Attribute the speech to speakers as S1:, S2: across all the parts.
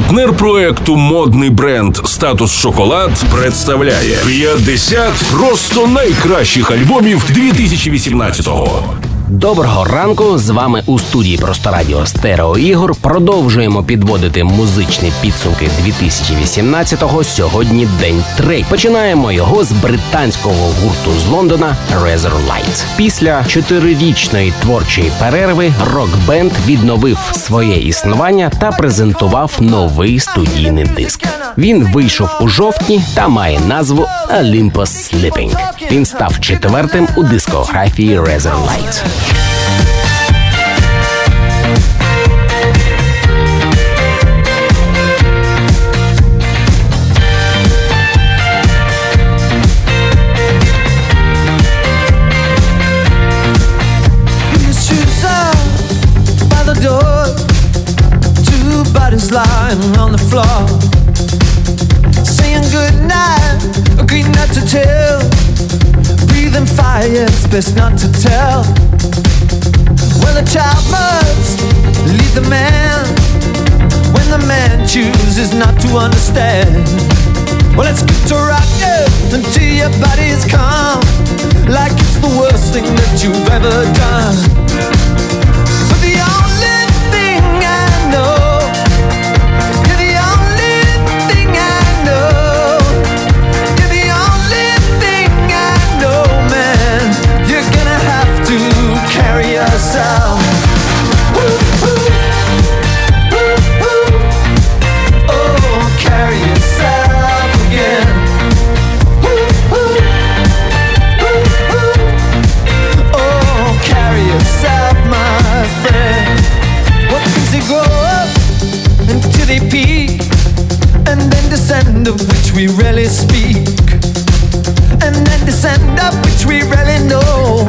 S1: Партнер проекту модний бренд Статус Шоколад представляє 50 просто найкращих альбомів 2018-го.
S2: Доброго ранку! З вами у студії Просто Радіо Стерео Ігор. Продовжуємо підводити музичні підсумки 2018-го. Сьогодні день три. Починаємо його з британського гурту з Лондона Razor Lights. Після чотирирічної творчої перерви рок-бенд відновив своє існування та презентував новий студійний диск. Він вийшов у жовтні та має назву Olympus Sleeping. Він став четвертим у дискографії Razor Lights.
S3: lying on the floor. Saying goodnight, agreeing not to tell. It's best not to tell. Well, the child must lead the man when the man chooses not to understand. Well, let's get to rockin' until your body's calm, like it's the worst thing that you've ever done. Of which we rarely speak, and then end of which we rarely know.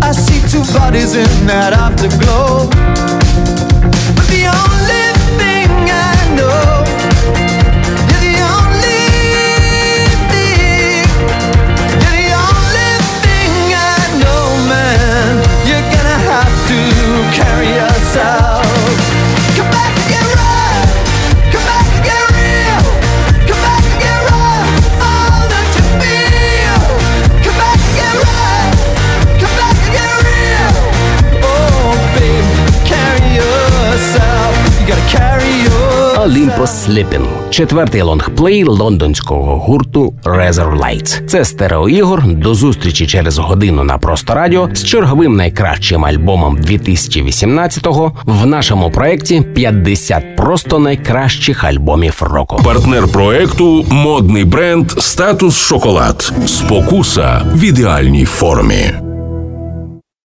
S3: I see two bodies in that afterglow.
S2: Olympus Sleeping – четвертий лонгплей лондонського гурту Razor Lights. Це стереоігор. До зустрічі через годину на просто радіо з черговим найкращим альбомом 2018-го в нашому проєкті 50 просто найкращих альбомів року.
S1: Партнер проекту модний бренд Статус Шоколад. Спокуса в ідеальній формі.